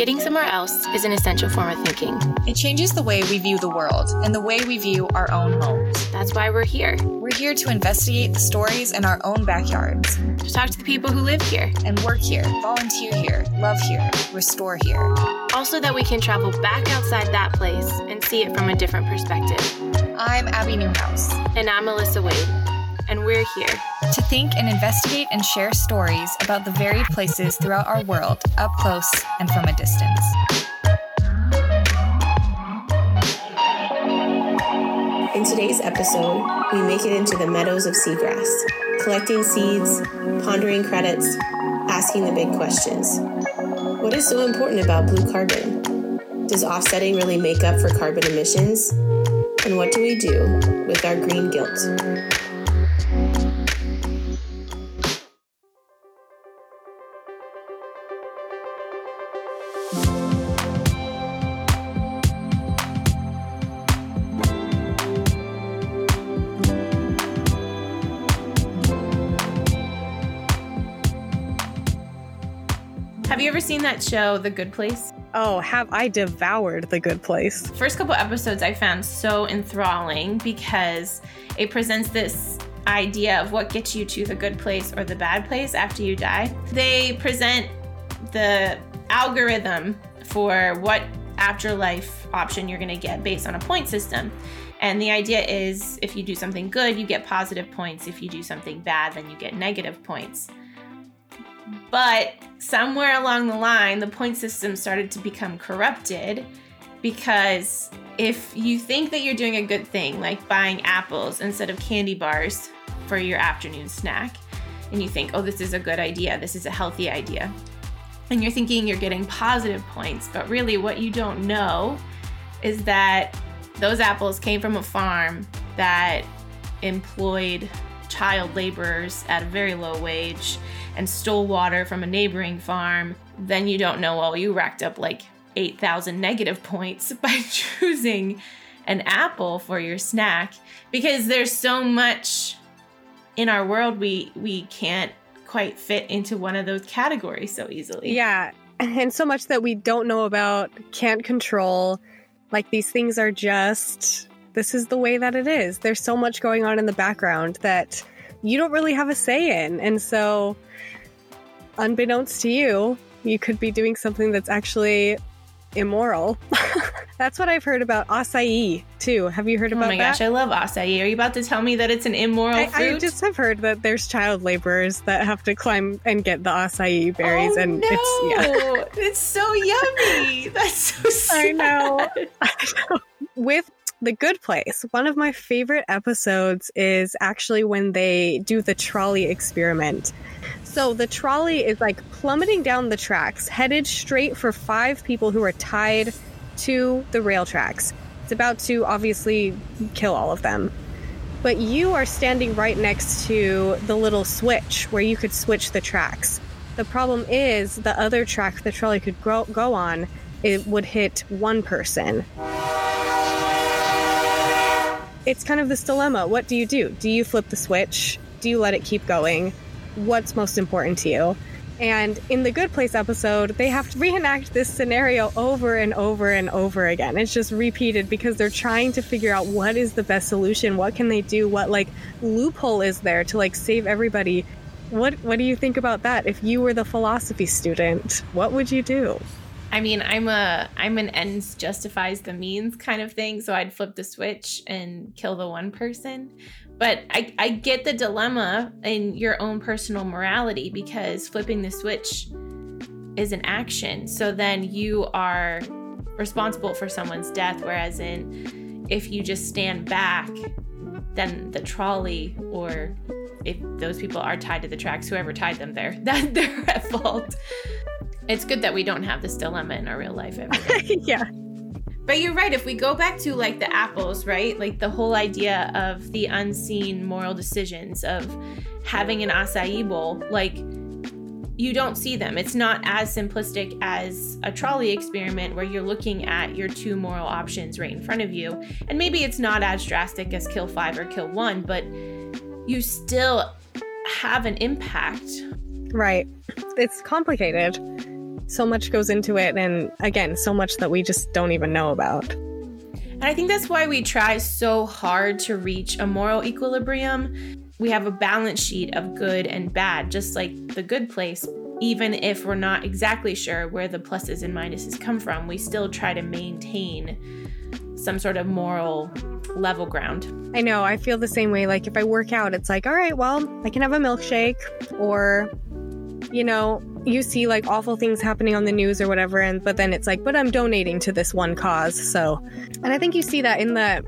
Getting somewhere else is an essential form of thinking. It changes the way we view the world and the way we view our own homes. That's why we're here. We're here to investigate the stories in our own backyards, To talk to the people who live here. and work here, volunteer here, love here, restore here. Also, that we can travel back outside that place and see it from a different perspective. I'm Abi Newhouse. And I'm Melissa Wade. And we're here. To think and investigate and share stories about the varied places throughout our world, up close and from a distance. In today's episode, we make it into the meadows of seagrass, collecting seeds, pondering credits, asking the big questions. What is so important about blue carbon? Does offsetting really make up for carbon emissions? And what do we do with our green guilt? Seen that show, The Good Place? Oh, have I devoured The Good Place? First couple episodes I found so enthralling because it presents this idea of what gets you to the good place or the bad place after you die. They present the algorithm for what afterlife option you're going to get based on a point system. And the idea is if you do something good, you get positive points. If you do something bad, then you get negative points. But somewhere along the line, the point system started to become corrupted because if you think that you're doing a good thing, like buying apples instead of candy bars for your afternoon snack, and you think, oh, this is a good idea, this is a healthy idea, and you're thinking you're getting positive points, but really what you don't know is that those apples came from a farm that employed child laborers at a very low wage and stole water from a neighboring farm, then you don't know, well, you racked up like 8,000 negative points by choosing an apple for your snack because there's so much in our world we we can't quite fit into one of those categories so easily. Yeah, and so much that we don't know about, can't control. Like these things are just, this is the way that it is. There's so much going on in the background that you don't really have a say in. And so, unbeknownst to you, you could be doing something that's actually immoral. that's what I've heard about acai too. Have you heard about? Oh about my that? gosh, I love acai. Are you about to tell me that it's an immoral I, fruit? I just have heard that there's child laborers that have to climb and get the acai berries, oh, and no. it's yeah. it's so yummy. That's so sad. I know. With The Good Place, one of my favorite episodes is actually when they do the trolley experiment. So the trolley is like plummeting down the tracks, headed straight for five people who are tied to the rail tracks. It's about to obviously kill all of them. But you are standing right next to the little switch where you could switch the tracks. The problem is the other track the trolley could go, go on, it would hit one person. It's kind of this dilemma. What do you do? Do you flip the switch? Do you let it keep going? What's most important to you? And in the Good Place episode, they have to reenact this scenario over and over and over again. It's just repeated because they're trying to figure out what is the best solution. What can they do? What like loophole is there to like save everybody? What what do you think about that? If you were the philosophy student, what would you do? I mean, I'm a I'm an ends justifies the means kind of thing, so I'd flip the switch and kill the one person. But I, I get the dilemma in your own personal morality because flipping the switch is an action. So then you are responsible for someone's death. Whereas in if you just stand back, then the trolley or if those people are tied to the tracks, whoever tied them there, that they're at fault. It's good that we don't have this dilemma in our real life every day. yeah. But you're right. If we go back to like the apples, right? Like the whole idea of the unseen moral decisions of having an acai bowl, like you don't see them. It's not as simplistic as a trolley experiment where you're looking at your two moral options right in front of you. And maybe it's not as drastic as kill five or kill one, but you still have an impact. Right. It's complicated. So much goes into it and again so much that we just don't even know about and i think that's why we try so hard to reach a moral equilibrium we have a balance sheet of good and bad just like the good place even if we're not exactly sure where the pluses and minuses come from we still try to maintain some sort of moral level ground. I know. I feel the same way. Like if I work out, it's like, all right, well, I can have a milkshake or you know, you see like awful things happening on the news or whatever and but then it's like, but I'm donating to this one cause. So, and I think you see that in the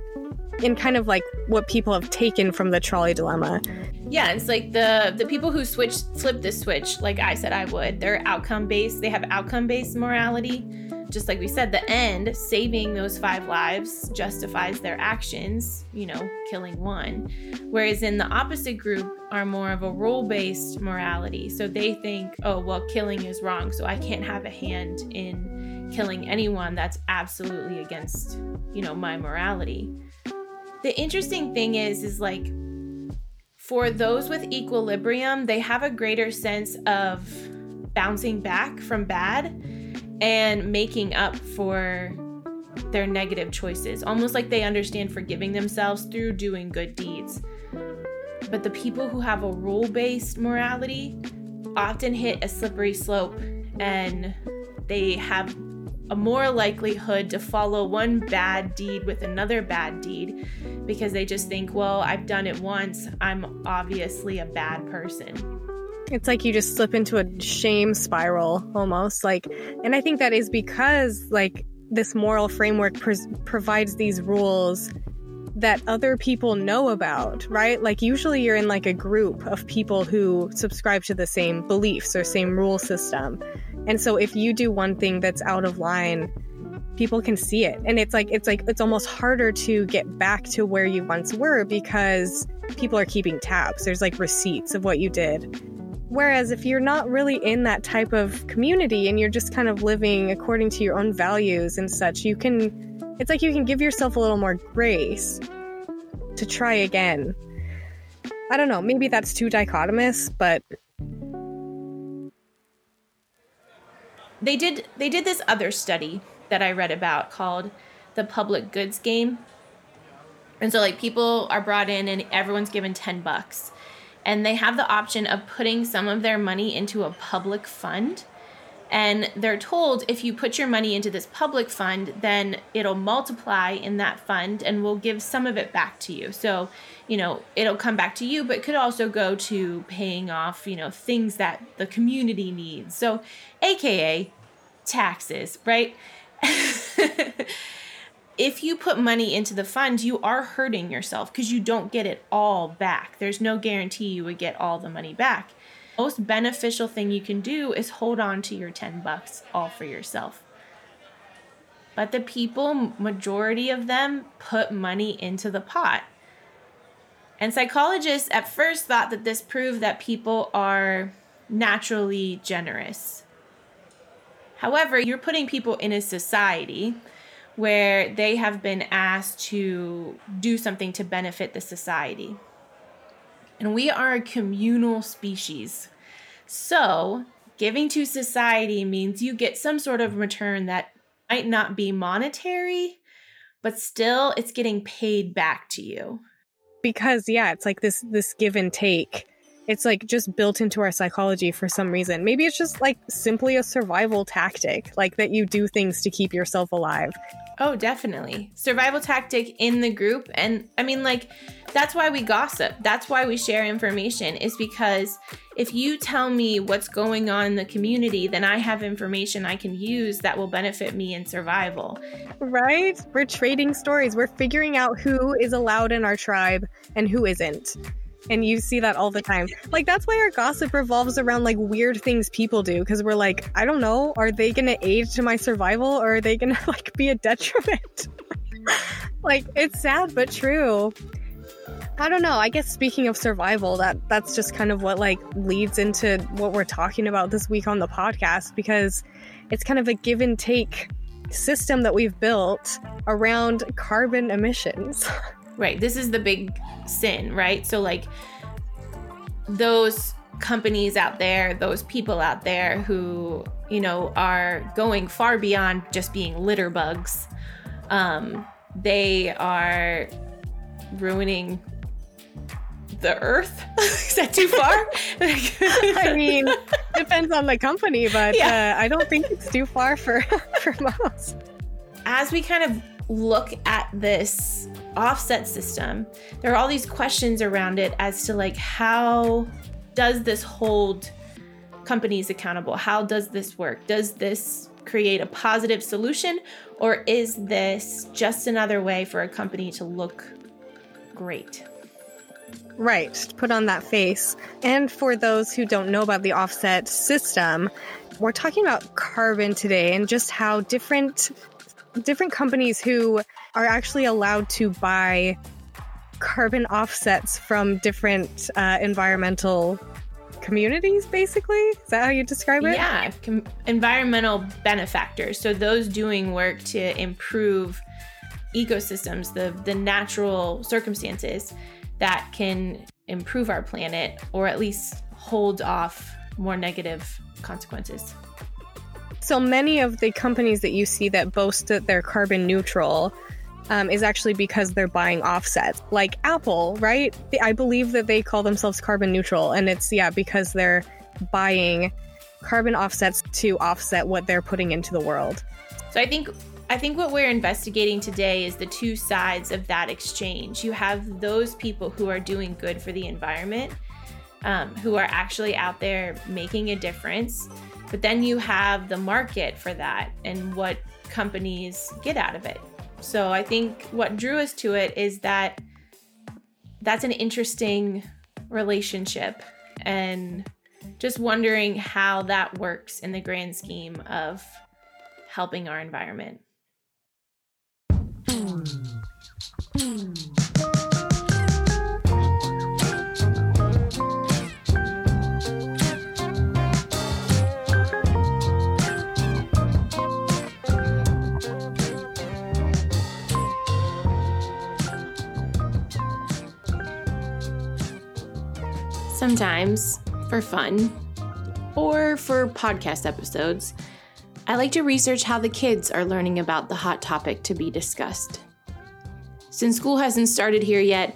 in kind of like what people have taken from the trolley dilemma. Yeah, it's like the the people who switch flip the switch, like I said I would. They're outcome based. They have outcome based morality just like we said, the end, saving those five lives, justifies their actions, you know, killing one. Whereas in the opposite group are more of a rule based morality. So they think, oh, well, killing is wrong. So I can't have a hand in killing anyone that's absolutely against, you know, my morality. The interesting thing is, is like, for those with equilibrium, they have a greater sense of bouncing back from bad and making up for their negative choices, almost like they understand forgiving themselves through doing good deeds. But the people who have a rule based morality often hit a slippery slope and they have a more likelihood to follow one bad deed with another bad deed because they just think, well, I've done it once, I'm obviously a bad person. It's like you just slip into a shame spiral almost. Like, and I think that is because, like, this moral framework provides these rules that other people know about, right? Like, usually you're in like a group of people who subscribe to the same beliefs or same rule system. And so if you do one thing that's out of line, people can see it. And it's like, it's like, it's almost harder to get back to where you once were because people are keeping tabs. There's like receipts of what you did. Whereas if you're not really in that type of community and you're just kind of living according to your own values and such, you can, it's like you can give yourself a little more grace to try again. I don't know, maybe that's too dichotomous, but they did they did this other study that I read about called the public goods game. And so like people are brought in and everyone's given 10 bucks and they have the option of putting some of their money into a public fund. And they're told if you put your money into this public fund, then it'll multiply in that fund and we'll give some of it back to you. So, you know, it'll come back to you, but could also go to paying off, you know, things that the community needs. So, AKA taxes, right? if you put money into the fund, you are hurting yourself because you don't get it all back. There's no guarantee you would get all the money back. Most beneficial thing you can do is hold on to your 10 bucks all for yourself. But the people, majority of them, put money into the pot. And psychologists at first thought that this proved that people are naturally generous. However, you're putting people in a society where they have been asked to do something to benefit the society. And we are a communal species. So, giving to society means you get some sort of return that might not be monetary, but still it's getting paid back to you. Because yeah, it's like this this give and take it's like just built into our psychology for some reason. Maybe it's just like simply a survival tactic, like that you do things to keep yourself alive. Oh, definitely. Survival tactic in the group. And I mean, like, that's why we gossip. That's why we share information, is because if you tell me what's going on in the community, then I have information I can use that will benefit me in survival. Right? We're trading stories. We're figuring out who is allowed in our tribe and who isn't and you see that all the time. Like that's why our gossip revolves around like weird things people do because we're like, I don't know, are they going to aid to my survival or are they going to like be a detriment? like it's sad but true. I don't know. I guess speaking of survival, that that's just kind of what like leads into what we're talking about this week on the podcast because it's kind of a give and take system that we've built around carbon emissions. Right. This is the big sin, right? So, like, those companies out there, those people out there who, you know, are going far beyond just being litter bugs. Um, they are ruining the earth. Is that too far? I mean, depends on the company, but yeah. uh, I don't think it's too far for for most. As we kind of look at this offset system, there are all these questions around it as to like how does this hold companies accountable? How does this work? Does this create a positive solution or is this just another way for a company to look great? Right, put on that face. And for those who don't know about the offset system, we're talking about carbon today and just how different different companies who are actually allowed to buy carbon offsets from different uh, environmental communities basically? Is that how you describe it? Yeah com- environmental benefactors. So those doing work to improve ecosystems the the natural circumstances that can improve our planet or at least hold off more negative consequences so many of the companies that you see that boast that they're carbon neutral um, is actually because they're buying offsets. Like Apple, right? I believe that they call themselves carbon neutral, and it's yeah because they're buying carbon offsets to offset what they're putting into the world. So I think I think what we're investigating today is the two sides of that exchange. You have those people who are doing good for the environment, um, who are actually out there making a difference, but then you have the market for that and what companies get out of it. So I think what drew us to it is that that's an interesting relationship and just wondering how that works in the grand scheme of helping our environment. Sometimes, for fun, or for podcast episodes, I like to research how the kids are learning about the hot topic to be discussed. Since school hasn't started here yet,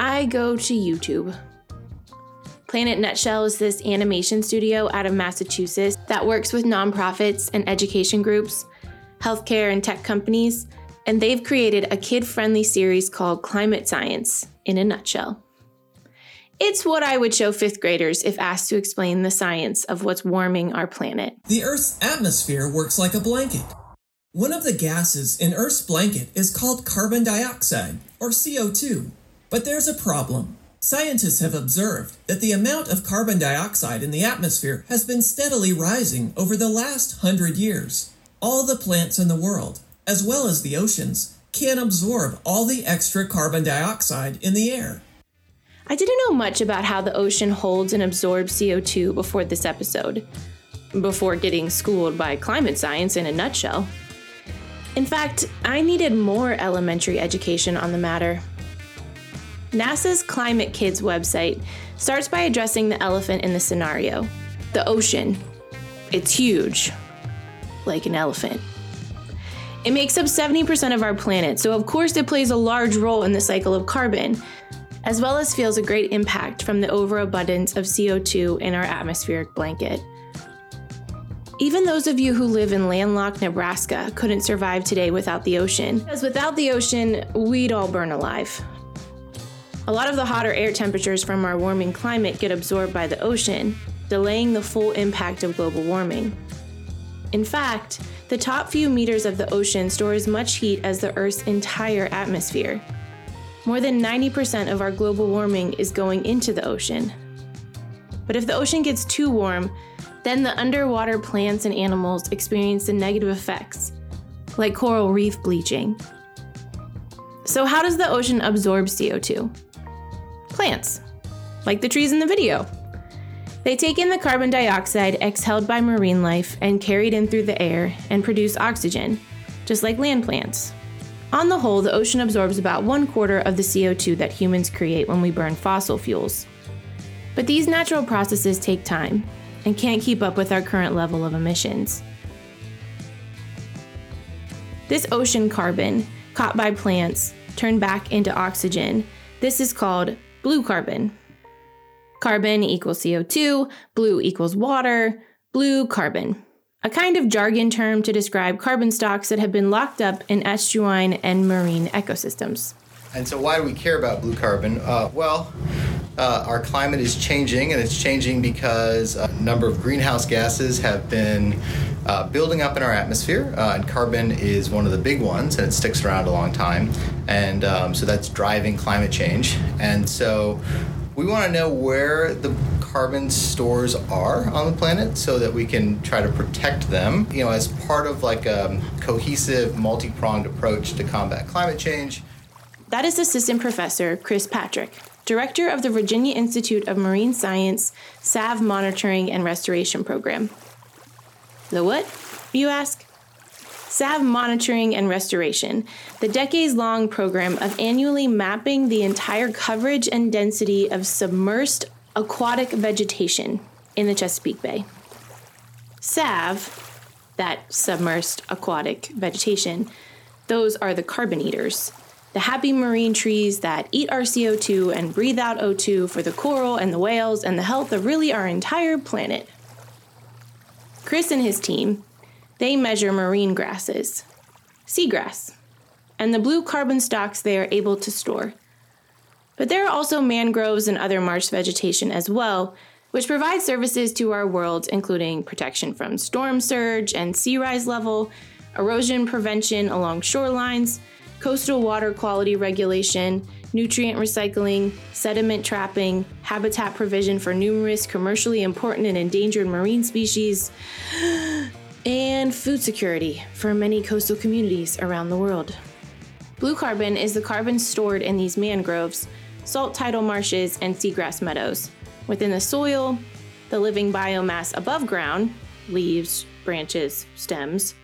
I go to YouTube. Planet Nutshell is this animation studio out of Massachusetts that works with nonprofits and education groups, healthcare and tech companies, and they've created a kid friendly series called Climate Science in a Nutshell. It's what I would show fifth graders if asked to explain the science of what's warming our planet. The Earth's atmosphere works like a blanket. One of the gases in Earth's blanket is called carbon dioxide, or CO2. But there's a problem. Scientists have observed that the amount of carbon dioxide in the atmosphere has been steadily rising over the last hundred years. All the plants in the world, as well as the oceans, can absorb all the extra carbon dioxide in the air. I didn't know much about how the ocean holds and absorbs CO2 before this episode, before getting schooled by climate science in a nutshell. In fact, I needed more elementary education on the matter. NASA's Climate Kids website starts by addressing the elephant in the scenario the ocean. It's huge, like an elephant. It makes up 70% of our planet, so of course it plays a large role in the cycle of carbon, as well as feels a great impact from the overabundance of CO2 in our atmospheric blanket. Even those of you who live in landlocked Nebraska couldn't survive today without the ocean, because without the ocean, we'd all burn alive. A lot of the hotter air temperatures from our warming climate get absorbed by the ocean, delaying the full impact of global warming. In fact, the top few meters of the ocean store as much heat as the Earth's entire atmosphere. More than 90% of our global warming is going into the ocean. But if the ocean gets too warm, then the underwater plants and animals experience the negative effects, like coral reef bleaching. So, how does the ocean absorb CO2? Plants, like the trees in the video. They take in the carbon dioxide exhaled by marine life and carried in through the air and produce oxygen, just like land plants. On the whole, the ocean absorbs about one quarter of the CO2 that humans create when we burn fossil fuels. But these natural processes take time and can't keep up with our current level of emissions. This ocean carbon, caught by plants, turned back into oxygen, this is called blue carbon. Carbon equals CO2, blue equals water, blue carbon. A kind of jargon term to describe carbon stocks that have been locked up in estuarine and marine ecosystems. And so, why do we care about blue carbon? Uh, well, uh, our climate is changing, and it's changing because a number of greenhouse gases have been uh, building up in our atmosphere, uh, and carbon is one of the big ones, and it sticks around a long time. And um, so, that's driving climate change. And so, we want to know where the carbon stores are on the planet so that we can try to protect them, you know, as part of like a cohesive, multi-pronged approach to combat climate change. That is Assistant Professor Chris Patrick, Director of the Virginia Institute of Marine Science SAV Monitoring and Restoration Program. The what, you ask? SAV Monitoring and Restoration, the decades long program of annually mapping the entire coverage and density of submersed aquatic vegetation in the Chesapeake Bay. SAV, that submersed aquatic vegetation, those are the carbon eaters the happy marine trees that eat our CO2 and breathe out O2 for the coral and the whales and the health of really our entire planet. Chris and his team, they measure marine grasses, seagrass, and the blue carbon stocks they are able to store. But there are also mangroves and other marsh vegetation as well, which provide services to our world, including protection from storm surge and sea rise level, erosion prevention along shorelines, coastal water quality regulation, nutrient recycling, sediment trapping, habitat provision for numerous commercially important and endangered marine species, and food security for many coastal communities around the world. Blue carbon is the carbon stored in these mangroves, salt tidal marshes, and seagrass meadows. Within the soil, the living biomass above ground, leaves, branches, stems,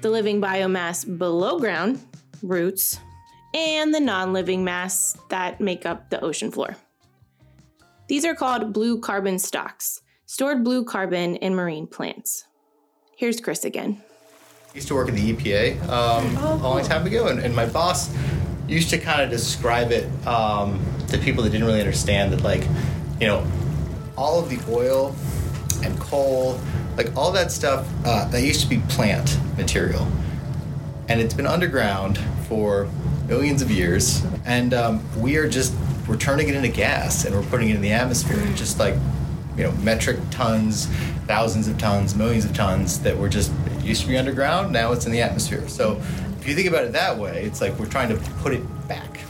the living biomass below ground, roots, and the non living mass that make up the ocean floor. These are called blue carbon stocks, stored blue carbon in marine plants. Here's Chris again. I used to work at the EPA um, oh, a long time ago, and, and, my boss used to kind of describe it um, to people that didn't really understand that, like, you know, all of the oil and coal, like all that stuff, uh, that used to be plant material and it's been underground for millions of years. And um, we are just we're turning it into gas and we're putting it in the atmosphere, just like you know metric tons, thousands of tons, millions of tons that were just used to be underground. Now it's in the atmosphere. So if you think about it that way, it's like we're trying to put it back.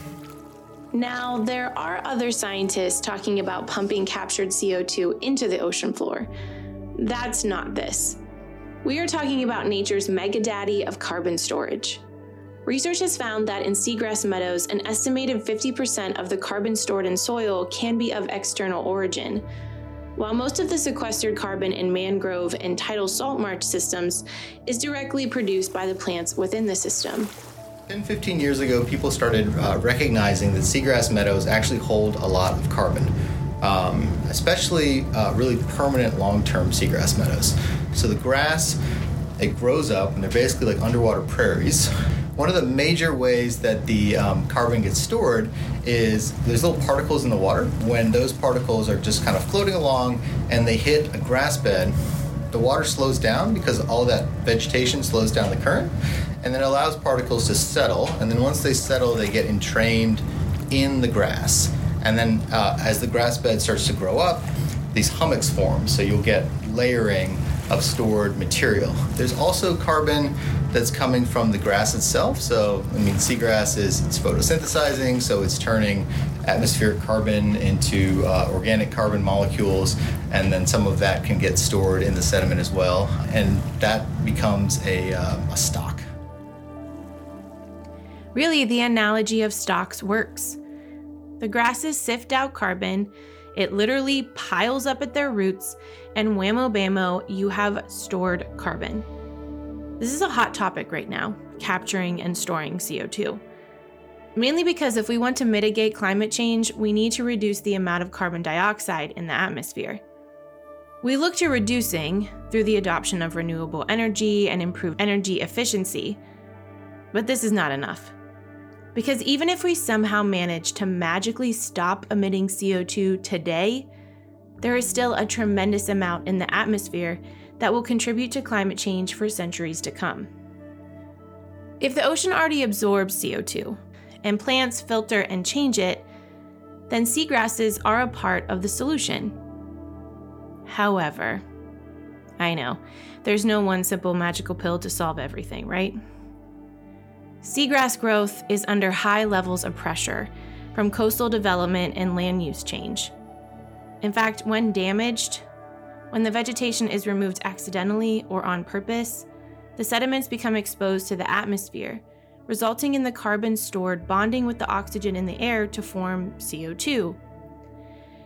Now, there are other scientists talking about pumping captured CO2 into the ocean floor. That's not this. We are talking about nature's megadaddy of carbon storage. Research has found that in seagrass meadows, an estimated 50% of the carbon stored in soil can be of external origin. While most of the sequestered carbon in mangrove and tidal salt marsh systems is directly produced by the plants within the system. 10, 15 years ago, people started uh, recognizing that seagrass meadows actually hold a lot of carbon, um, especially uh, really permanent long term seagrass meadows. So the grass, it grows up, and they're basically like underwater prairies. One of the major ways that the um, carbon gets stored is there's little particles in the water. When those particles are just kind of floating along and they hit a grass bed, the water slows down because all that vegetation slows down the current and then allows particles to settle. And then once they settle, they get entrained in the grass. And then uh, as the grass bed starts to grow up, these hummocks form. So you'll get layering of stored material. There's also carbon that's coming from the grass itself. So, I mean, seagrass is it's photosynthesizing, so it's turning atmospheric carbon into uh, organic carbon molecules, and then some of that can get stored in the sediment as well, and that becomes a, uh, a stock. Really, the analogy of stocks works. The grasses sift out carbon it literally piles up at their roots, and whammo bammo, you have stored carbon. This is a hot topic right now capturing and storing CO2. Mainly because if we want to mitigate climate change, we need to reduce the amount of carbon dioxide in the atmosphere. We look to reducing through the adoption of renewable energy and improved energy efficiency, but this is not enough. Because even if we somehow manage to magically stop emitting CO2 today, there is still a tremendous amount in the atmosphere that will contribute to climate change for centuries to come. If the ocean already absorbs CO2 and plants filter and change it, then seagrasses are a part of the solution. However, I know, there's no one simple magical pill to solve everything, right? Seagrass growth is under high levels of pressure from coastal development and land use change. In fact, when damaged, when the vegetation is removed accidentally or on purpose, the sediments become exposed to the atmosphere, resulting in the carbon stored bonding with the oxygen in the air to form CO2.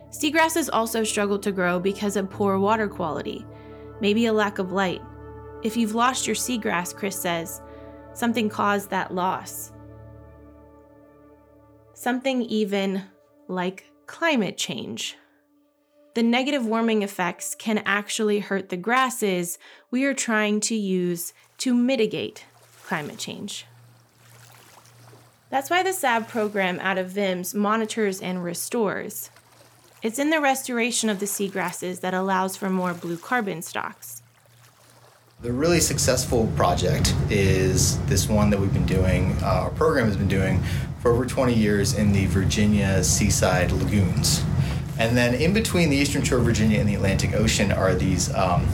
Seagrasses also struggle to grow because of poor water quality, maybe a lack of light. If you've lost your seagrass, Chris says, something caused that loss. Something even like climate change. The negative warming effects can actually hurt the grasses we are trying to use to mitigate climate change. That's why the SAV program out of VIMS monitors and restores. It's in the restoration of the seagrasses that allows for more blue carbon stocks. The really successful project is this one that we've been doing, uh, our program has been doing for over 20 years in the Virginia seaside lagoons. And then in between the eastern shore of Virginia and the Atlantic Ocean are these, um,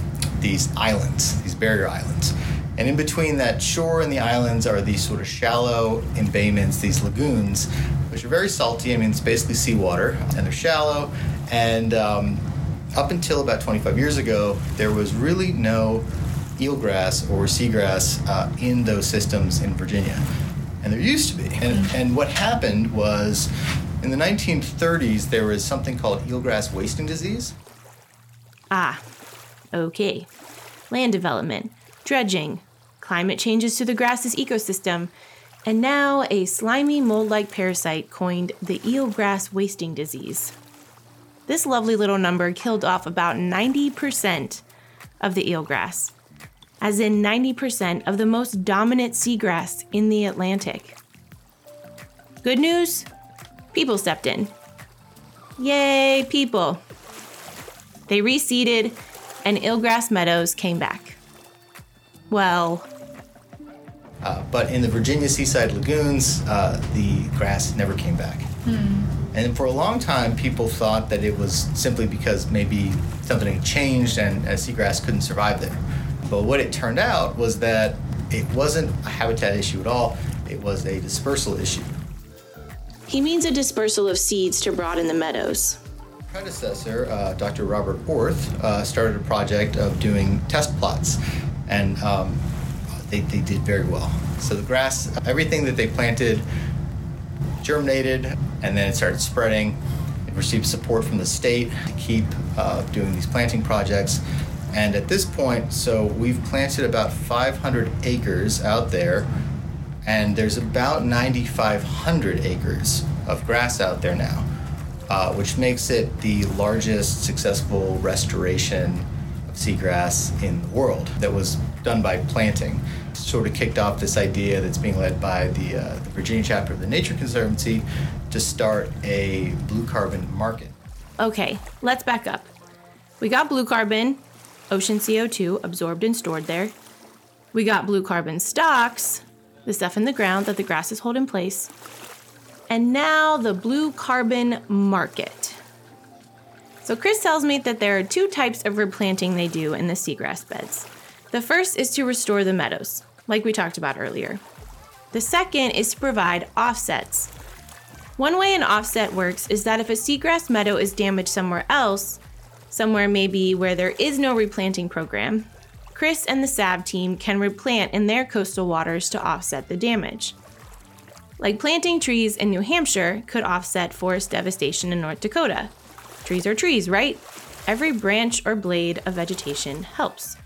these islands, these barrier islands. And in between that shore and the islands are these sort of shallow embayments, these lagoons, which are very salty. I mean, it's basically seawater, and they're shallow. And um, up until about 25 years ago, there was really no eelgrass or seagrass uh, in those systems in Virginia. And there used to be. And, and what happened was in the 1930s, there was something called eelgrass wasting disease. Ah, okay. Land development, dredging, climate changes to the grass's ecosystem, and now a slimy mold like parasite coined the eelgrass wasting disease. This lovely little number killed off about 90% of the eelgrass, as in 90% of the most dominant seagrass in the Atlantic. Good news people stepped in. Yay, people! They reseeded, and eelgrass meadows came back. Well, uh, but in the Virginia seaside lagoons, uh, the grass never came back. Hmm. And for a long time, people thought that it was simply because maybe something had changed and uh, seagrass couldn't survive there. But what it turned out was that it wasn't a habitat issue at all, it was a dispersal issue. He means a dispersal of seeds to broaden the meadows. Predecessor, uh, Dr. Robert Orth, uh, started a project of doing test plots, and um, they, they did very well. So the grass, everything that they planted germinated, and then it started spreading. It received support from the state to keep uh, doing these planting projects. And at this point, so we've planted about 500 acres out there, and there's about 9,500 acres of grass out there now, uh, which makes it the largest successful restoration of seagrass in the world that was done by planting. Sort of kicked off this idea that's being led by the, uh, the Virginia chapter of the Nature Conservancy to start a blue carbon market. Okay, let's back up. We got blue carbon, ocean CO2 absorbed and stored there. We got blue carbon stocks, the stuff in the ground that the grasses hold in place. And now the blue carbon market. So, Chris tells me that there are two types of replanting they do in the seagrass beds. The first is to restore the meadows, like we talked about earlier. The second is to provide offsets. One way an offset works is that if a seagrass meadow is damaged somewhere else, somewhere maybe where there is no replanting program, Chris and the SAV team can replant in their coastal waters to offset the damage. Like planting trees in New Hampshire could offset forest devastation in North Dakota. Trees are trees, right? Every branch or blade of vegetation helps.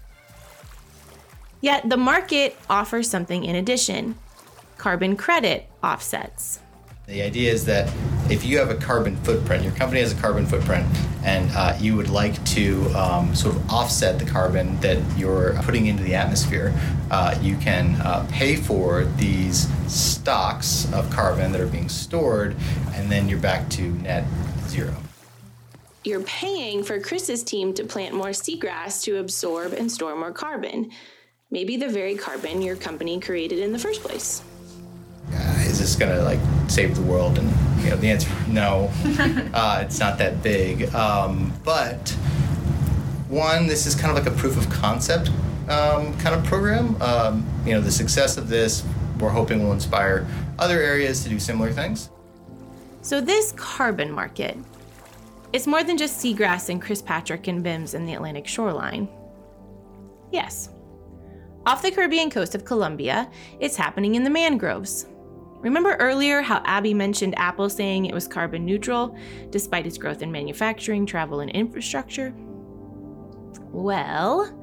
Yet the market offers something in addition carbon credit offsets. The idea is that if you have a carbon footprint, your company has a carbon footprint, and uh, you would like to um, sort of offset the carbon that you're putting into the atmosphere, uh, you can uh, pay for these stocks of carbon that are being stored, and then you're back to net zero. You're paying for Chris's team to plant more seagrass to absorb and store more carbon. Maybe the very carbon your company created in the first place. Uh, is this gonna like save the world? And you know, the answer no. uh, it's not that big. Um, but one, this is kind of like a proof of concept um, kind of program. Um, you know, the success of this, we're hoping will inspire other areas to do similar things. So this carbon market, it's more than just seagrass and Chris Patrick and VIMS in the Atlantic shoreline. Yes. Off the Caribbean coast of Colombia, it's happening in the mangroves. Remember earlier how Abi mentioned Apple saying it was carbon neutral despite its growth in manufacturing, travel, and infrastructure? Well,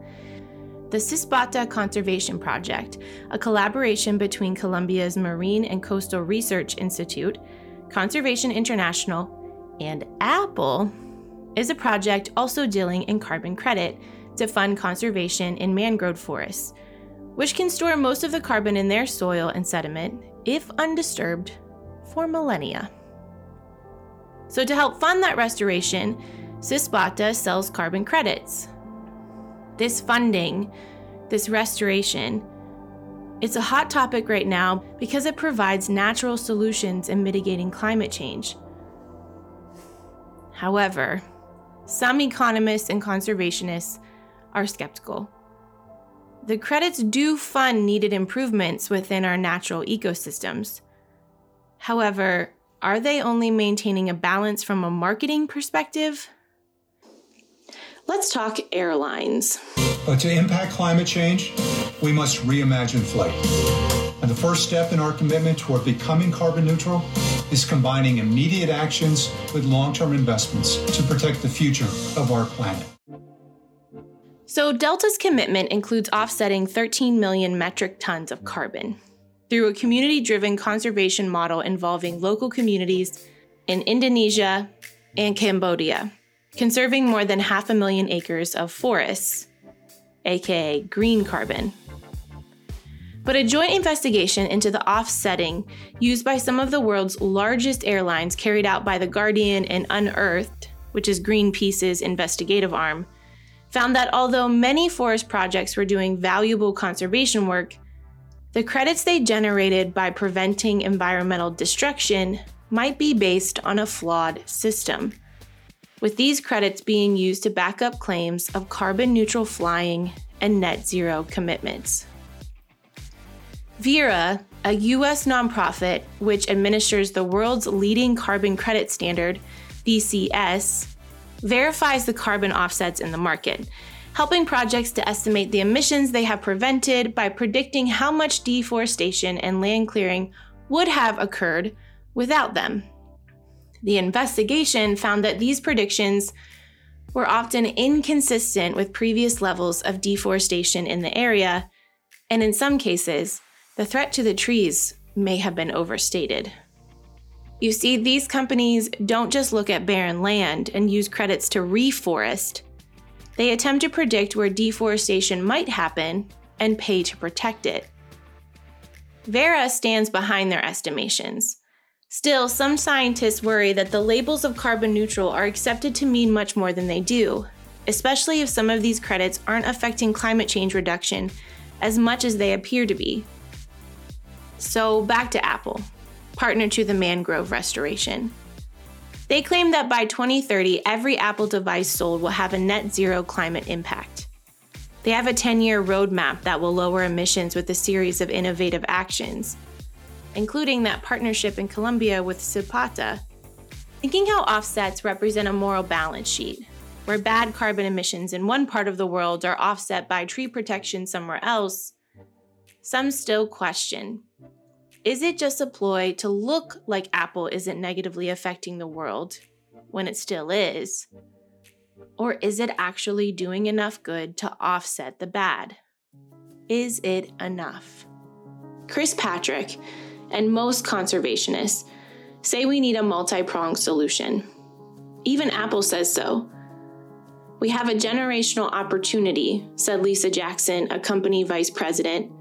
the Cispata Conservation Project, a collaboration between Colombia's Marine and Coastal Research Institute, Conservation International, and Apple, is a project also dealing in carbon credit to fund conservation in mangrove forests, which can store most of the carbon in their soil and sediment if undisturbed, for millennia. So, to help fund that restoration, Cispata sells carbon credits. This funding, this restoration, it's a hot topic right now because it provides natural solutions in mitigating climate change. However, some economists and conservationists are skeptical. The credits do fund needed improvements within our natural ecosystems. However, are they only maintaining a balance from a marketing perspective? Let's talk airlines. But to impact climate change, we must reimagine flight. And the first step in our commitment toward becoming carbon neutral is combining immediate actions with long term investments to protect the future of our planet. So, Delta's commitment includes offsetting 13 million metric tons of carbon through a community driven conservation model involving local communities in Indonesia and Cambodia, conserving more than half a million acres of forests, aka green carbon. But a joint investigation into the offsetting used by some of the world's largest airlines carried out by The Guardian and Unearthed, which is Greenpeace's investigative arm, found that although many forest projects were doing valuable conservation work, the credits they generated by preventing environmental destruction might be based on a flawed system, with these credits being used to back up claims of carbon neutral flying and net zero commitments. Verra, a US nonprofit which administers the world's leading carbon credit standard, VCS, verifies the carbon offsets in the market, helping projects to estimate the emissions they have prevented by predicting how much deforestation and land clearing would have occurred without them. The investigation found that these predictions were often inconsistent with previous levels of deforestation in the area, and in some cases, the threat to the trees may have been overstated. You see, these companies don't just look at barren land and use credits to reforest. They attempt to predict where deforestation might happen and pay to protect it. Verra stands behind their estimations. Still, some scientists worry that the labels of carbon neutral are accepted to mean much more than they do, especially if some of these credits aren't affecting climate change reduction as much as they appear to be. So, back to Apple partner to the mangrove restoration. They claim that by 2030, every Apple device sold will have a net zero climate impact. They have a 10 year roadmap that will lower emissions with a series of innovative actions, including that partnership in Colombia with Cispata. Thinking how offsets represent a moral balance sheet, where bad carbon emissions in one part of the world are offset by tree protection somewhere else, some still question is it just a ploy to look like Apple isn't negatively affecting the world when it still is? Or is it actually doing enough good to offset the bad? Is it enough? Chris Patrick and most conservationists say we need a multi pronged solution. Even Apple says so. We have a generational opportunity, said Lisa Jackson, a company vice president,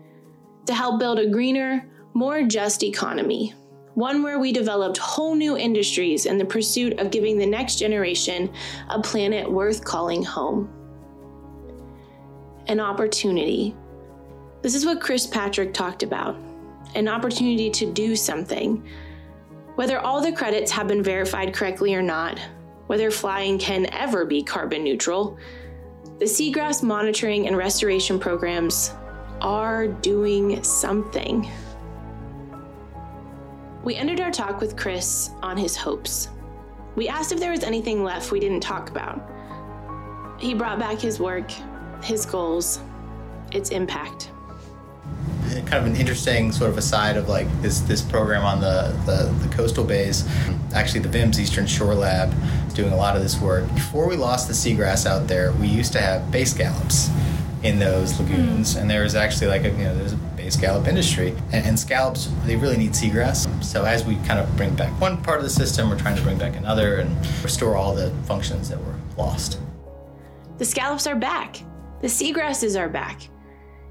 to help build a greener, more just economy. One where we developed whole new industries in the pursuit of giving the next generation a planet worth calling home. An opportunity. This is what Chris Patrick talked about an opportunity to do something. Whether all the credits have been verified correctly or not, whether flying can ever be carbon neutral, the seagrass monitoring and restoration programs are doing something. We ended our talk with Chris on his hopes. We asked if there was anything left we didn't talk about. He brought back his work, his goals, its impact kind of an interesting sort of aside of like this this program on the, the, the coastal bays. Actually, the VIMS Eastern Shore Lab doing a lot of this work. Before we lost the seagrass out there, we used to have bay scallops in those lagoons, mm. and there was actually like a you know there's a bay scallop industry, and, and scallops they really need seagrass. So as we kind of bring back one part of the system, we're trying to bring back another and restore all the functions that were lost. The scallops are back. The seagrasses are back.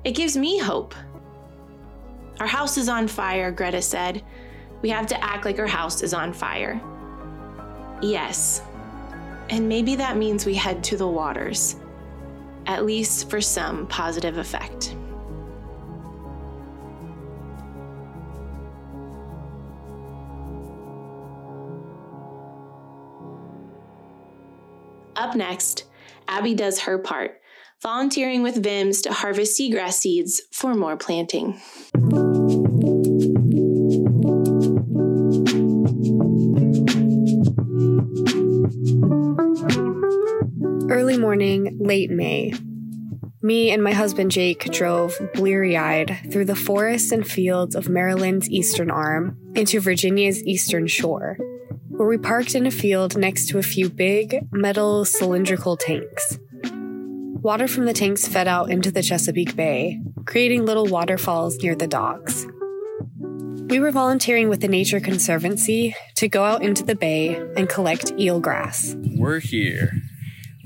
It gives me hope. Our house is on fire, Greta said. We have to act like our house is on fire. Yes. And maybe that means we head to the waters, at least for some positive effect. Up next, Abi does her part, volunteering with VIMS to harvest seagrass seeds for more planting. Early morning, late May. Me and my husband Jake drove bleary eyed through the forests and fields of Maryland's eastern arm into Virginia's eastern shore, where we parked in a field next to a few big, metal cylindrical tanks. Water from the tanks fed out into the Chesapeake Bay, creating little waterfalls near the docks. We were volunteering with the Nature Conservancy to go out into the bay and collect eelgrass. We're here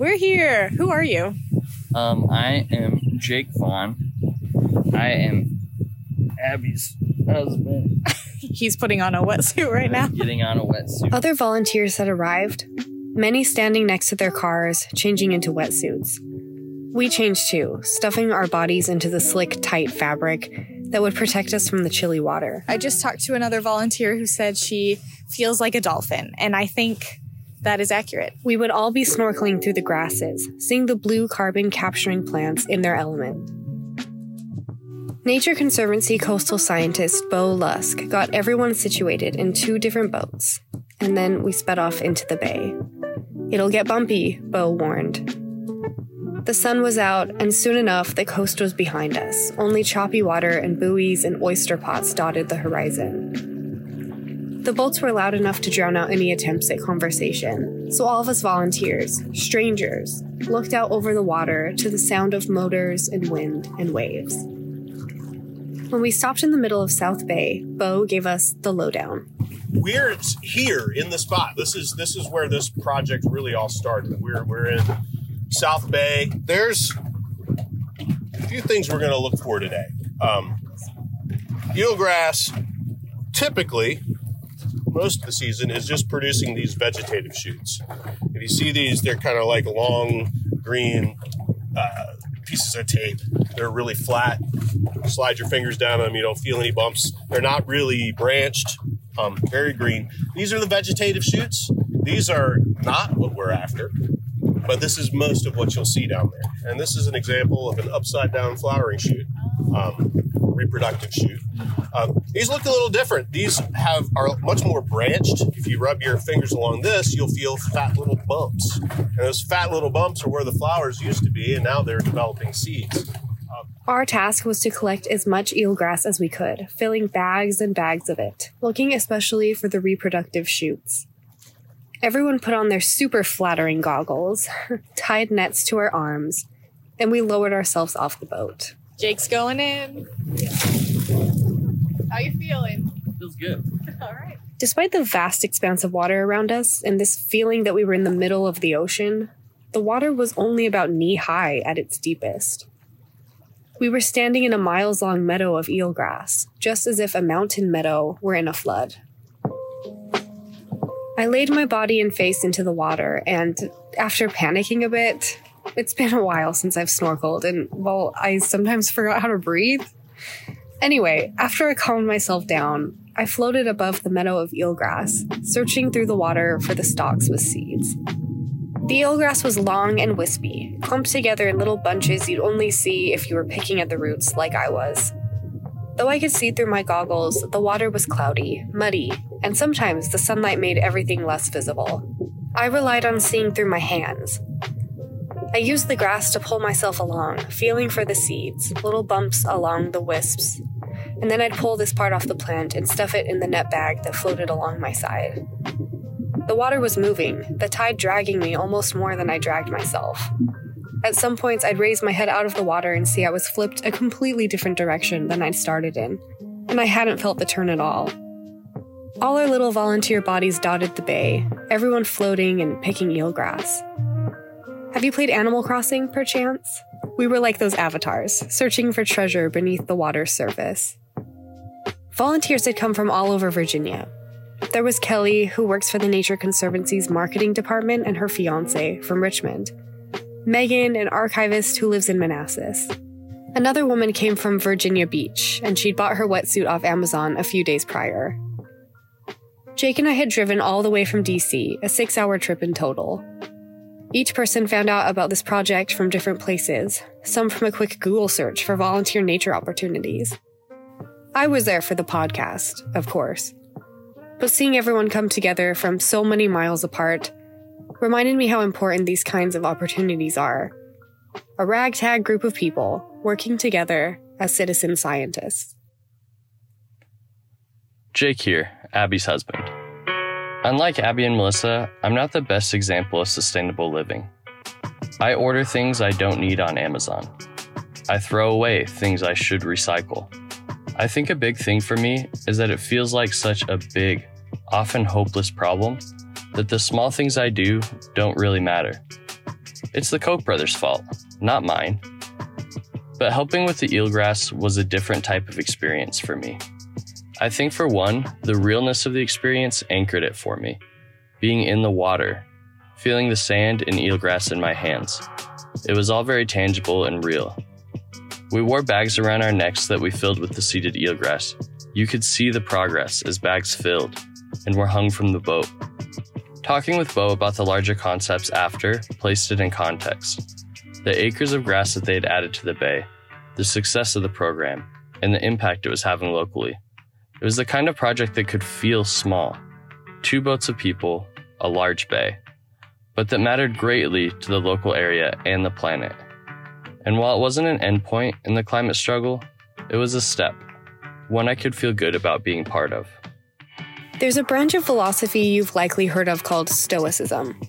we're here. Who are you? Um, I am Jake Vaughn. I am Abi's husband. He's putting on a wetsuit right now. Getting on a wetsuit. Other volunteers had arrived, many standing next to their cars, changing into wetsuits. We changed too, stuffing our bodies into the slick, tight fabric that would protect us from the chilly water. I just talked to another volunteer who said she feels like a dolphin, and I think that is accurate. We would all be snorkeling through the grasses, seeing the blue carbon capturing plants in their element. Nature Conservancy coastal scientist Bo Lusk got everyone situated in two different boats, and then we sped off into the bay. It'll get bumpy, Bo warned. The sun was out, and soon enough the coast was behind us. Only choppy water and buoys and oyster pots dotted the horizon. The bolts were loud enough to drown out any attempts at conversation, so all of us volunteers, strangers, looked out over the water to the sound of motors and wind and waves. When we stopped in the middle of South Bay, Bo gave us the lowdown. We're here in the spot. This is this is where this project really all started. We're we're in South Bay. There's a few things we're going to look for today. Um, eelgrass typically most of the season is just producing these vegetative shoots. If you see these, they're kind of like long green uh, pieces of tape. They're really flat. Slide your fingers down them, you don't feel any bumps. They're not really branched, um, very green. These are the vegetative shoots. These are not what we're after, but this is most of what you'll see down there. And this is an example of an upside down flowering shoot. Um, reproductive shoot. Um, these look a little different. These have are much more branched. If you rub your fingers along this, you'll feel fat little bumps. And those fat little bumps are where the flowers used to be, and now they're developing seeds. Our task was to collect as much eelgrass as we could, filling bags and bags of it, looking especially for the reproductive shoots. Everyone put on their super flattering goggles, tied nets to our arms, and we lowered ourselves off the boat. Jake's going in. How you feeling? Feels good. All right. Despite the vast expanse of water around us and this feeling that we were in the middle of the ocean, the water was only about knee high at its deepest. We were standing in a miles long meadow of eelgrass, just as if a mountain meadow were in a flood. I laid my body and face into the water, and after panicking a bit, it's been a while since I've snorkeled, and well, I sometimes forgot how to breathe. Anyway, after I calmed myself down, I floated above the meadow of eelgrass, searching through the water for the stalks with seeds. The eelgrass was long and wispy, clumped together in little bunches you'd only see if you were picking at the roots like I was. Though I could see through my goggles, the water was cloudy, muddy, and sometimes the sunlight made everything less visible. I relied on seeing through my hands. I used the grass to pull myself along, feeling for the seeds, little bumps along the wisps, and then I'd pull this part off the plant and stuff it in the net bag that floated along my side. The water was moving, the tide dragging me almost more than I dragged myself. At some points, I'd raise my head out of the water and see I was flipped a completely different direction than I'd started in, and I hadn't felt the turn at all. All our little volunteer bodies dotted the bay, everyone floating and picking eelgrass. Have you played Animal Crossing, perchance? We were like those avatars, searching for treasure beneath the water's surface. Volunteers had come from all over Virginia. There was Kelly, who works for the Nature Conservancy's marketing department, and her fiance from Richmond. Megan, an archivist who lives in Manassas. Another woman came from Virginia Beach, and she'd bought her wetsuit off Amazon a few days prior. Jake and I had driven all the way from DC, a six hour trip in total. Each person found out about this project from different places, some from a quick Google search for volunteer nature opportunities. I was there for the podcast, of course. But seeing everyone come together from so many miles apart reminded me how important these kinds of opportunities are. A ragtag group of people working together as citizen scientists. Jake here, Abi's husband. Unlike Abi and Melissa, I'm not the best example of sustainable living. I order things I don't need on Amazon. I throw away things I should recycle. I think a big thing for me is that it feels like such a big, often hopeless problem that the small things I do don't really matter. It's the Koch brothers' fault, not mine. But helping with the eelgrass was a different type of experience for me. I think for one, the realness of the experience anchored it for me. Being in the water, feeling the sand and eelgrass in my hands. It was all very tangible and real. We wore bags around our necks that we filled with the seeded eelgrass. You could see the progress as bags filled and were hung from the boat. Talking with Bo about the larger concepts after placed it in context. The acres of grass that they had added to the bay, the success of the program, and the impact it was having locally. It was the kind of project that could feel small two boats of people, a large bay, but that mattered greatly to the local area and the planet. And while it wasn't an endpoint in the climate struggle, it was a step, one I could feel good about being part of. There's a branch of philosophy you've likely heard of called Stoicism.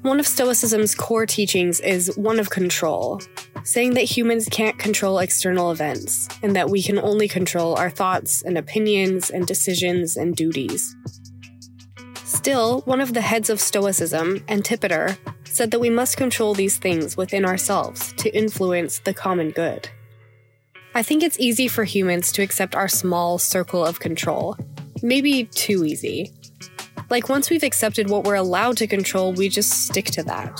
One of Stoicism's core teachings is one of control, saying that humans can't control external events, and that we can only control our thoughts and opinions and decisions and duties. Still, one of the heads of Stoicism, Antipater, said that we must control these things within ourselves to influence the common good. I think it's easy for humans to accept our small circle of control. Maybe too easy. Like, once we've accepted what we're allowed to control, we just stick to that.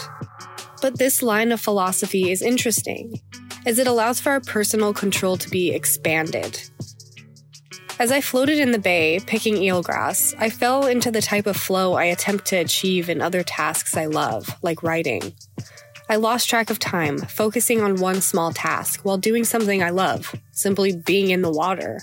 But this line of philosophy is interesting, as it allows for our personal control to be expanded. As I floated in the bay, picking eelgrass, I fell into the type of flow I attempt to achieve in other tasks I love, like writing. I lost track of time, focusing on one small task while doing something I love, simply being in the water.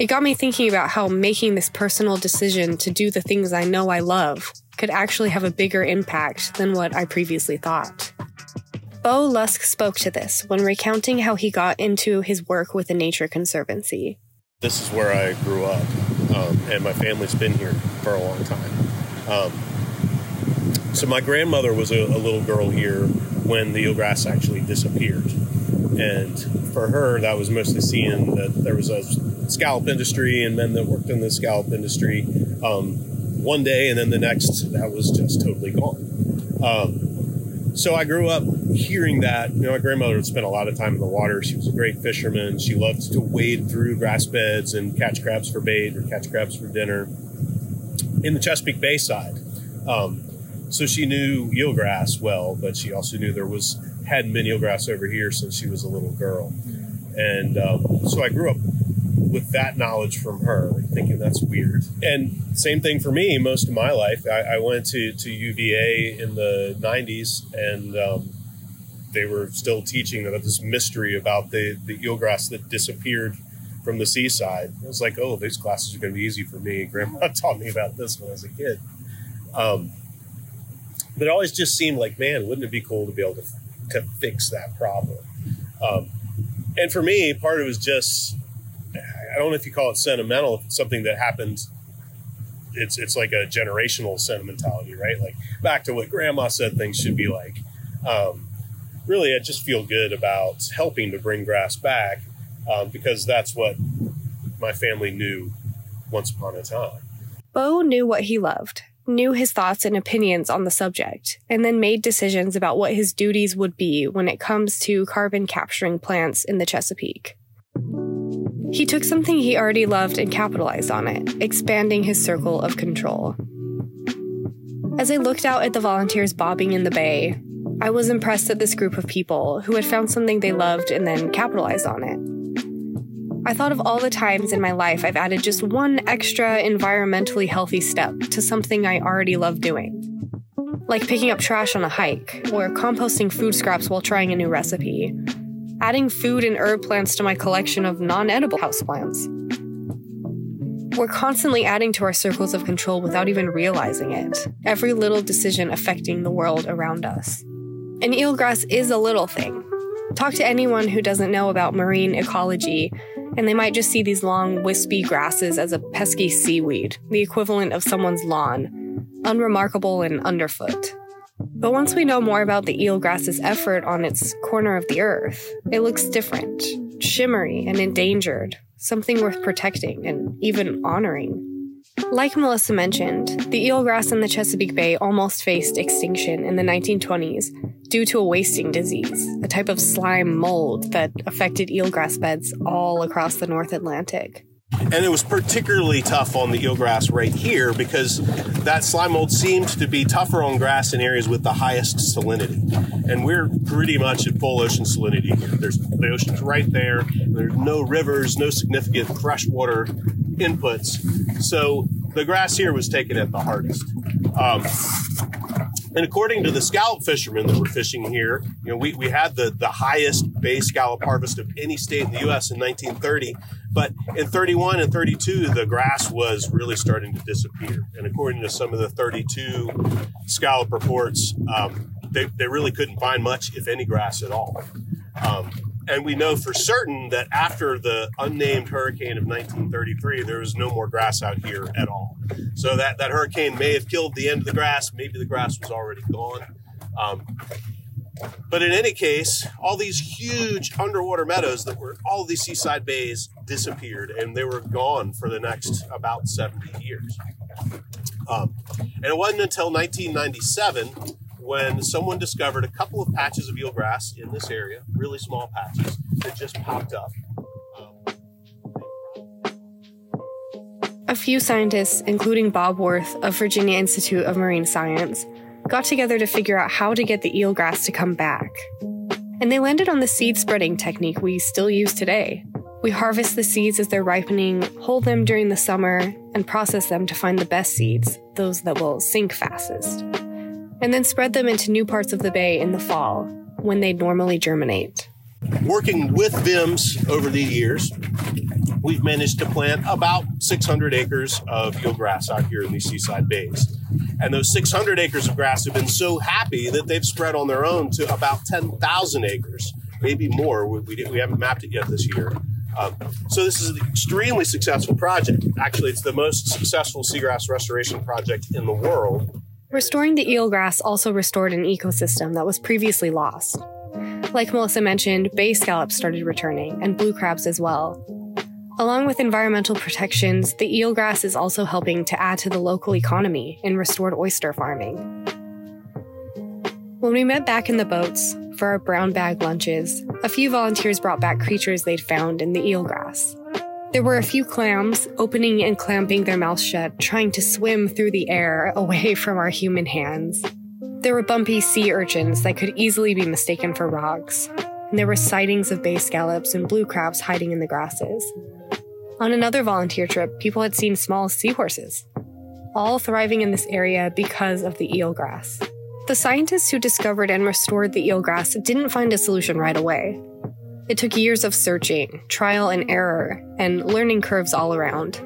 It got me thinking about how making this personal decision to do the things I know I love could actually have a bigger impact than what I previously thought. Bo Lusk spoke to this when recounting how he got into his work with the Nature Conservancy. This is where I grew up, um, and my family's been here for a long time. Um, so my grandmother was a, a, little girl here when the eelgrass actually disappeared, and for her, that was mostly seeing that there was a scallop industry and men that worked in the scallop industry um, one day, and then the next, that was just totally gone. Um, so I grew up hearing that. You know, my grandmother would spend a lot of time in the water. She was a great fisherman. She loved to wade through grass beds and catch crabs for bait or catch crabs for dinner in the Chesapeake Bay side. Um, so she knew eelgrass well, but she also knew there was hadn't been eelgrass over here since she was a little girl. And um, so I grew up with that knowledge from her, thinking that's weird. And same thing for me, most of my life. I, I went to, to UVA in the 90s, and um, they were still teaching about this mystery about the, the eelgrass that disappeared from the seaside. I was like, oh, these classes are going to be easy for me. Grandma taught me about this when I was a kid. Um, but it always just seemed like, man, wouldn't it be cool to be able to, to fix that problem? Um, and for me, part of it was just, I don't know if you call it sentimental, if it's something that happens. It's, it's like a generational sentimentality, right? Like back to what grandma said things should be like. Um, really, I just feel good about helping to bring grass back um, because that's what my family knew once upon a time. Bo knew what he loved, knew his thoughts and opinions on the subject, and then made decisions about what his duties would be when it comes to carbon capturing plants in the Chesapeake. He took something he already loved and capitalized on it, expanding his circle of control. As I looked out at the volunteers bobbing in the bay, I was impressed at this group of people who had found something they loved and then capitalized on it. I thought of all the times in my life I've added just one extra environmentally healthy step to something I already love doing. Like picking up trash on a hike, or composting food scraps while trying a new recipe, adding food and herb plants to my collection of non edible houseplants. We're constantly adding to our circles of control without even realizing it, every little decision affecting the world around us. And eelgrass is a little thing. Talk to anyone who doesn't know about marine ecology, and they might just see these long, wispy grasses as a pesky seaweed, the equivalent of someone's lawn, unremarkable and underfoot. But once we know more about the eelgrass's effort on its corner of the earth, it looks different, shimmery and endangered, something worth protecting and even honoring. Like Melissa mentioned, the eelgrass in the Chesapeake Bay almost faced extinction in the 1920s due to a wasting disease, a type of slime mold that affected eelgrass beds all across the North Atlantic. And it was particularly tough on the eelgrass right here because that slime mold seemed to be tougher on grass in areas with the highest salinity. And we're pretty much at full ocean salinity here. There's the ocean's right there. There's no rivers, no significant freshwater inputs. So the grass here was taken at the hardest. Um, and according to the scallop fishermen that were fishing here, you know, we, we had the, the highest bay scallop harvest of any state in the U.S. in 1930. But in 31 and 32, the grass was really starting to disappear. And according to some of the 32 scallop reports, um, they, they really couldn't find much, if any, grass at all. Um, and we know for certain that after the unnamed hurricane of 1933, there was no more grass out here at all. So that, that hurricane may have killed the end of the grass. Maybe the grass was already gone. Um, but in any case, all these huge underwater meadows that were all these seaside bays disappeared and they were gone for the next about 70 years. Um, and it wasn't until 1997 when someone discovered a couple of patches of eelgrass in this area, really small patches, that just popped up. A few scientists, including Bob Orth of Virginia Institute of Marine Science, got together to figure out how to get the eelgrass to come back. And they landed on the seed spreading technique we still use today. We harvest the seeds as they're ripening, hold them during the summer, and process them to find the best seeds, those that will sink fastest and then spread them into new parts of the bay in the fall when they normally germinate. Working with VIMS over the years, we've managed to plant about 600 acres of eelgrass out here in these seaside bays. And those 600 acres of grass have been so happy that they've spread on their own to about 10,000 acres, maybe more. We, we, we, haven't mapped it yet this year. Um, so this is an extremely successful project. Actually, it's the most successful seagrass restoration project in the world. Restoring the eelgrass also restored an ecosystem that was previously lost. Like Melissa mentioned, bay scallops started returning, and blue crabs as well. Along with environmental protections, the eelgrass is also helping to add to the local economy in restored oyster farming. When we met back in the boats for our brown bag lunches, a few volunteers brought back creatures they'd found in the eelgrass. There were a few clams opening and clamping their mouths shut, trying to swim through the air away from our human hands. There were bumpy sea urchins that could easily be mistaken for rocks, and there were sightings of bay scallops and blue crabs hiding in the grasses. On another volunteer trip, people had seen small seahorses, all thriving in this area because of the eelgrass. The scientists who discovered and restored the eelgrass didn't find a solution right away. It took years of searching, trial and error, and learning curves all around.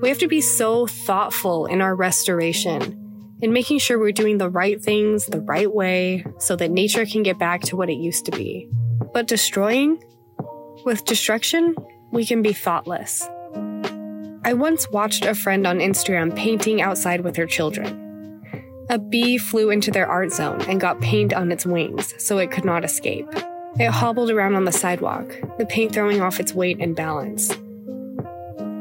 We have to be so thoughtful in our restoration, in making sure we're doing the right things the right way so that nature can get back to what it used to be. But destroying? With destruction, we can be thoughtless. I once watched a friend on Instagram painting outside with her children. A bee flew into their art zone and got paint on its wings so it could not escape. It hobbled around on the sidewalk, the paint throwing off its weight and balance.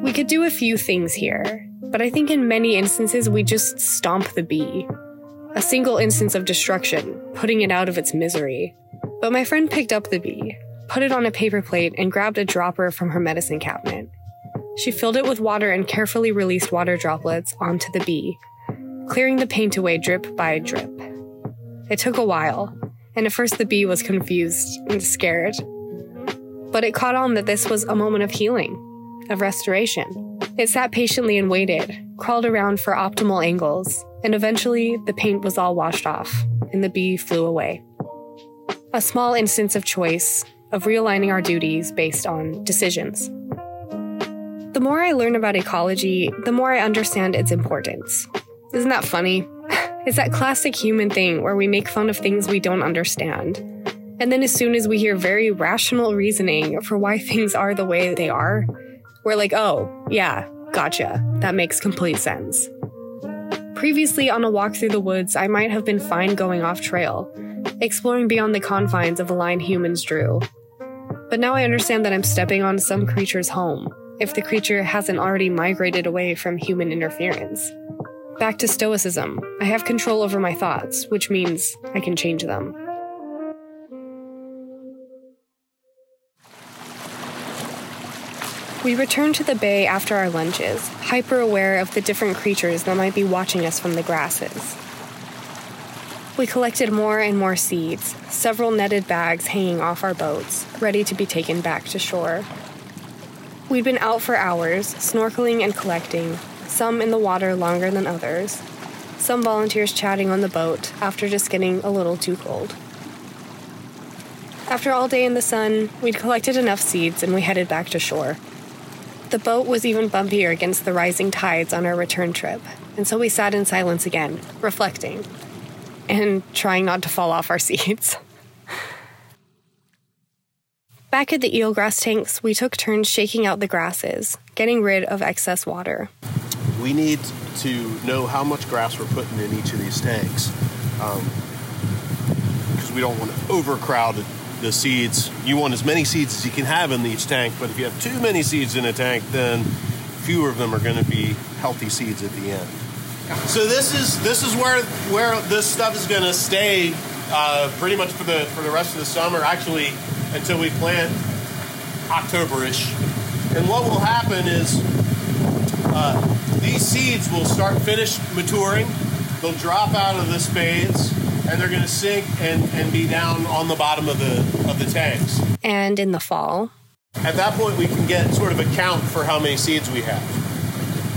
We could do a few things here, but I think in many instances we just stomp the bee. A single instance of destruction, putting it out of its misery. But my friend picked up the bee, put it on a paper plate, and grabbed a dropper from her medicine cabinet. She filled it with water and carefully released water droplets onto the bee, clearing the paint away drip by drip. It took a while, and at first the bee was confused and scared. But it caught on that this was a moment of healing, of restoration. It sat patiently and waited, crawled around for optimal angles, and eventually the paint was all washed off, and the bee flew away. A small instance of choice, of realigning our duties based on decisions. The more I learn about ecology, the more I understand its importance. Isn't that funny? It's that classic human thing where we make fun of things we don't understand. And then as soon as we hear very rational reasoning for why things are the way they are, we're like, oh, yeah, gotcha. That makes complete sense. Previously, on a walk through the woods, I might have been fine going off trail, exploring beyond the confines of a line humans drew. But now I understand that I'm stepping on some creature's home, if the creature hasn't already migrated away from human interference. Back to Stoicism. I have control over my thoughts, which means I can change them. We returned to the bay after our lunches, hyper aware of the different creatures that might be watching us from the grasses. We collected more and more seeds, several netted bags hanging off our boats, ready to be taken back to shore. We'd been out for hours, snorkeling and collecting, some in the water longer than others, some volunteers chatting on the boat after just getting a little too cold. After all day in the sun, we'd collected enough seeds and we headed back to shore. The boat was even bumpier against the rising tides on our return trip, and so we sat in silence again, reflecting, and trying not to fall off our seats. Back at the eelgrass tanks, we took turns shaking out the grasses, getting rid of excess water we need to know how much grass we're putting in each of these tanks because um, we don't want to overcrowd the seeds. You want as many seeds as you can have in each tank, but if you have too many seeds in a tank, then fewer of them are going to be healthy seeds at the end. So this is this is where where this stuff is going to stay uh, pretty much for the for the rest of the summer. Actually, until we plant Octoberish. And what will happen is uh, these seeds will start finish maturing. They'll drop out of the spathes and they're going to sink and, and be down on the bottom of the of the tanks. And in the fall, at that point, we can get sort of a count for how many seeds we have.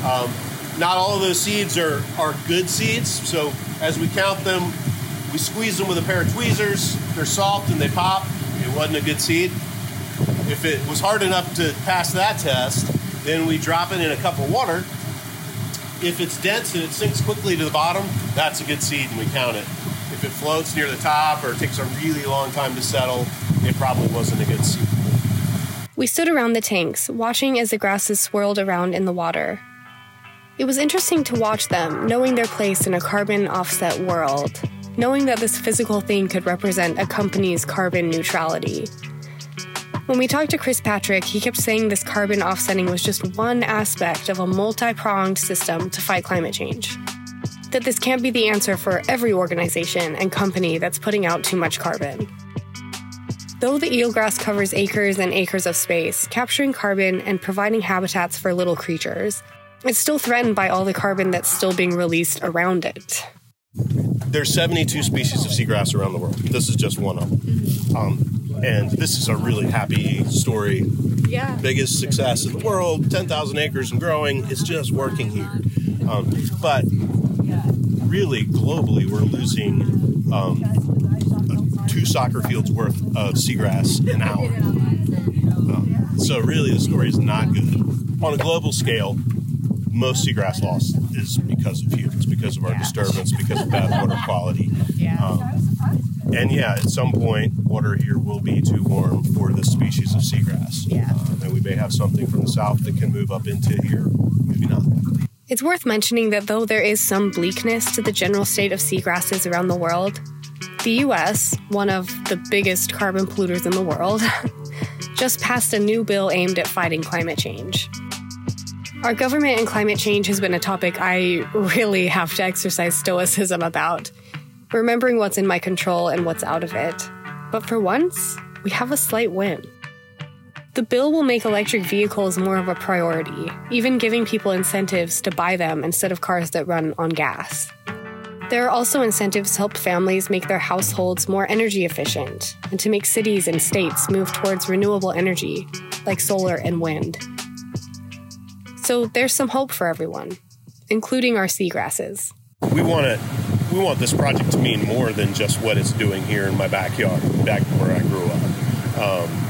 Um, not all of those seeds are are good seeds, so as we count them, we squeeze them with a pair of tweezers. They're soft and they pop. It wasn't a good seed. If it was hard enough to pass that test, then we drop it in a cup of water. If it's dense and it sinks quickly to the bottom, that's a good seed and we count it. If it floats near the top or takes a really long time to settle, it probably wasn't a good seed. We stood around the tanks, watching as the grasses swirled around in the water. It was interesting to watch them, knowing their place in a carbon offset world, knowing that this physical thing could represent a company's carbon neutrality. When we talked to Chris Patrick, he kept saying this carbon offsetting was just one aspect of a multi pronged system to fight climate change. That this can't be the answer for every organization and company that's putting out too much carbon. Though the eelgrass covers acres and acres of space, capturing carbon and providing habitats for little creatures, it's still threatened by all the carbon that's still being released around it. There's 72 species of seagrass around the world. This is just one of them. Um, and this is a really happy story. Yeah. Biggest success in the world, 10,000 acres and growing. It's just working here. Um, but really, globally, we're losing um, two soccer fields worth of seagrass an hour. Um, so, really, the story is not good. On a global scale, most seagrass loss is because of humans, because of our disturbance, because of bad water quality. Um, and yeah, at some point, water here will be too warm for this species of seagrass. Yeah. Um, and we may have something from the south that can move up into here, maybe not. It's worth mentioning that though there is some bleakness to the general state of seagrasses around the world, the US, one of the biggest carbon polluters in the world, just passed a new bill aimed at fighting climate change. Our government and climate change has been a topic I really have to exercise stoicism about, remembering what's in my control and what's out of it. But for once, we have a slight win. The bill will make electric vehicles more of a priority, even giving people incentives to buy them instead of cars that run on gas. There are also incentives to help families make their households more energy efficient and to make cities and states move towards renewable energy, like solar and wind. So there's some hope for everyone, including our seagrasses. We want to. We want this project to mean more than just what it's doing here in my backyard, back where I grew up. Um,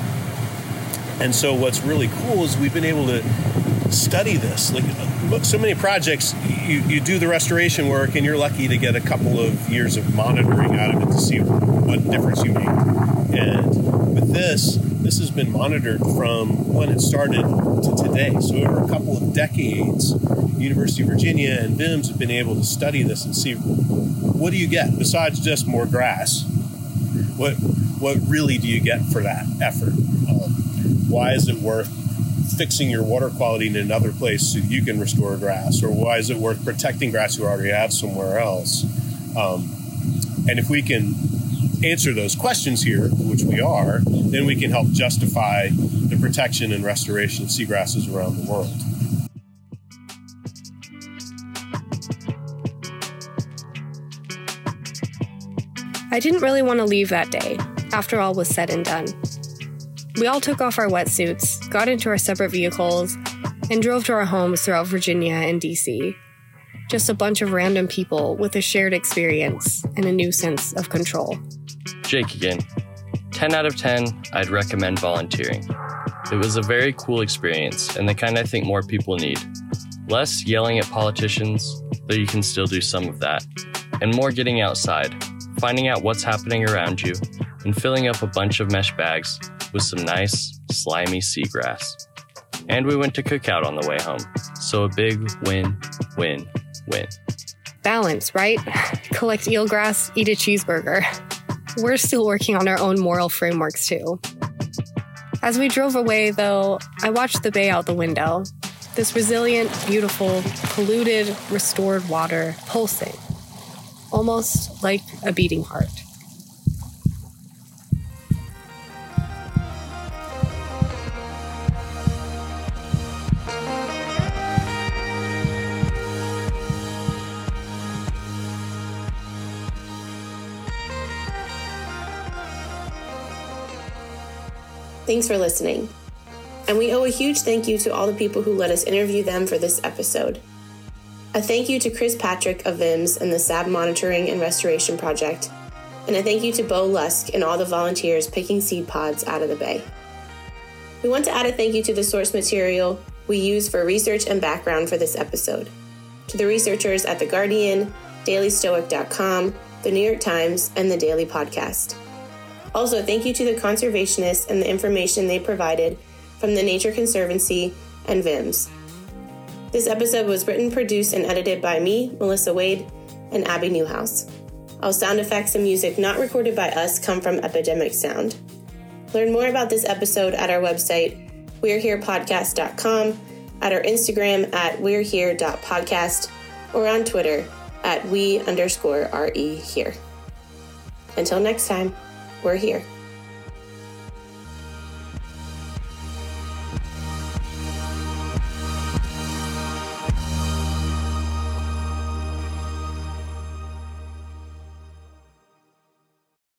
and so, what's really cool is we've been able to study this. Like so many projects, you, you do the restoration work, and you're lucky to get a couple of years of monitoring out of it to see what difference you make. And with this, this has been monitored from when it started to today. So over a couple of decades, University of Virginia and VIMS have been able to study this and see what do you get besides just more grass. What what really do you get for that effort? Why is it worth fixing your water quality in another place so you can restore grass, or why is it worth protecting grass you already have somewhere else? Um, and if we can answer those questions here, which we are, then we can help justify the protection and restoration of seagrasses around the world. I didn't really want to leave that day, after all was said and done. We all took off our wetsuits, got into our separate vehicles, and drove to our homes throughout Virginia and DC. Just a bunch of random people with a shared experience and a new sense of control. Jake again. 10 out of 10, I'd recommend volunteering. It was a very cool experience and the kind I think more people need. Less yelling at politicians, though you can still do some of that, and more getting outside, finding out what's happening around you, and filling up a bunch of mesh bags with some nice, slimy seagrass. And we went to cookout on the way home, so a big win, win, win. Balance, right? Collect eelgrass, eat a cheeseburger. We're still working on our own moral frameworks too. As we drove away, though, I watched the bay out the window. This resilient, beautiful, polluted, restored water pulsing, almost like a beating heart. Thanks for listening. And we owe a huge thank you to all the people who let us interview them for this episode. A thank you to Chris Patrick of VIMS and the SAV Monitoring and Restoration Project, and a thank you to Bo Lusk and all the volunteers picking seed pods out of the bay. We want to add a thank you to the source material we use for research and background for this episode, to the researchers at The Guardian, DailyStoic.com, The New York Times, and The Daily Podcast. Also, thank you to the conservationists and the information they provided from the Nature Conservancy and VIMS. This episode was written, produced, and edited by me, Melissa Wade, and Abi Newhouse. All sound effects and music not recorded by us come from Epidemic Sound. Learn more about this episode at our website, we'reherepodcast.com, at our Instagram at we'rehere.podcast, or on Twitter at we underscore re here. Until next time, we're here.